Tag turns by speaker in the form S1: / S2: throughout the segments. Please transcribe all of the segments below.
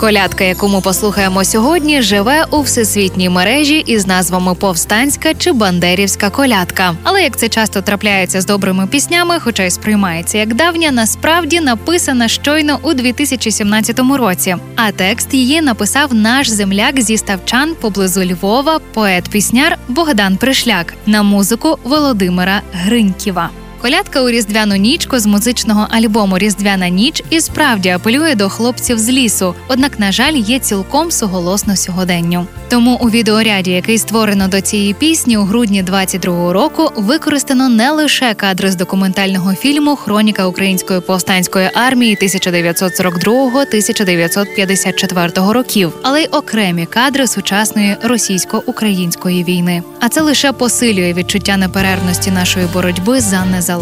S1: Колядка, яку ми послухаємо сьогодні, живе у всесвітній мережі із назвами Повстанська чи Бандерівська колядка. Але як це часто трапляється з добрими піснями, хоча й сприймається як давня, насправді написана щойно у 2017 році. А текст її написав наш земляк зі ставчан поблизу Львова, поет-пісняр Богдан Пришляк на музику Володимира Гриньківа. Колядка у різдвяну нічку з музичного альбому Різдвяна ніч і справді апелює до хлопців з лісу, однак, на жаль, є цілком суголосно сьогоденню. Тому у відеоряді, який створено до цієї пісні у грудні 22-го року, використано не лише кадри з документального фільму Хроніка української повстанської армії 1942-1954 років, але й окремі кадри сучасної російсько-української війни. А це лише посилює відчуття неперервності нашої боротьби за незалежність.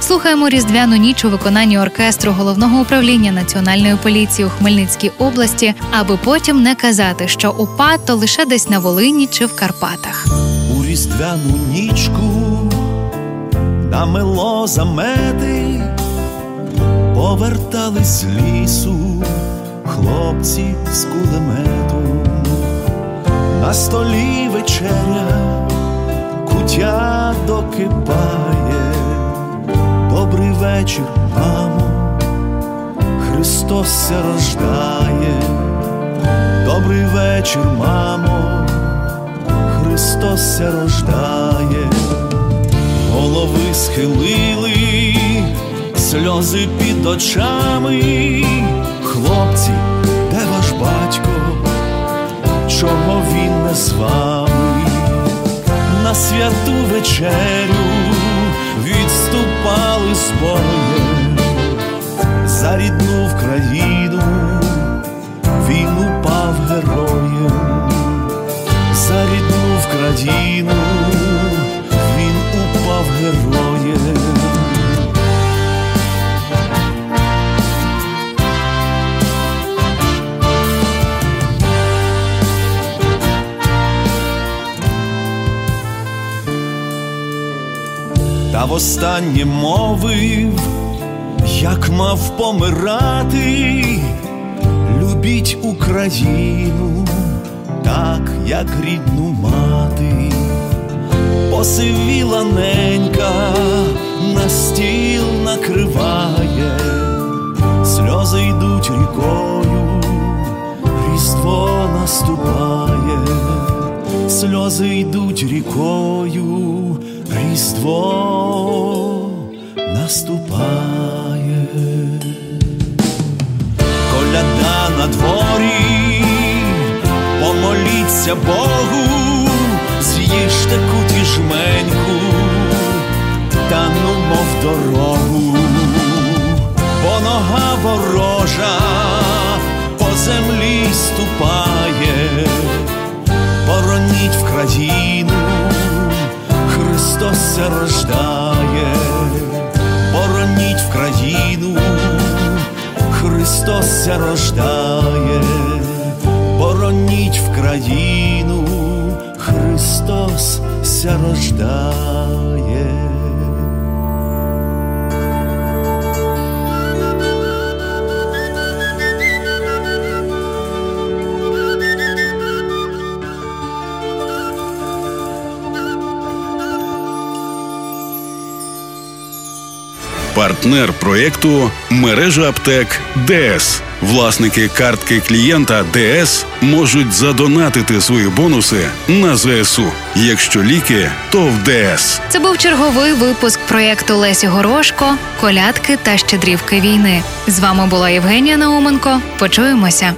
S1: Слухаємо різдвяну ніч у виконанні оркестру головного управління національної поліції у Хмельницькій області, аби потім не казати, що УПА то лише десь на Волині чи в Карпатах.
S2: У різдвяну нічку намело замети, повертались з лісу хлопці з кулемету, на столі вечеря, кутя докипає, добрий вечір, мамо, Христос рождає, добрий вечір, мамо. Христос рождає, голови схилили, сльози під очами, хлопці, де ваш батько, чого він не з вами, на святу вечерю відступали за рідну в країну Та востаннє мовив, як мав помирати, любіть Україну так, як рідну мати, посивіла ненька, на стіл накриває, сльози йдуть рікою, різдво наступає, сльози йдуть рікою, різдво наступає, коляда на дворі помоліться Богу, з'їжте куті жменьку, та ну мов дорогу, рождає, бороніть в країну, Христос ся рождає бороніть в країну, Христос ся рождає.
S3: Партнер проєкту мережа аптек ДС. Власники картки клієнта ДС можуть задонатити свої бонуси на ЗСУ. Якщо ліки, то в ДС.
S1: Це був черговий випуск проєкту Лесі Горошко, колядки та щедрівки війни. З вами була Євгенія Науменко. Почуємося.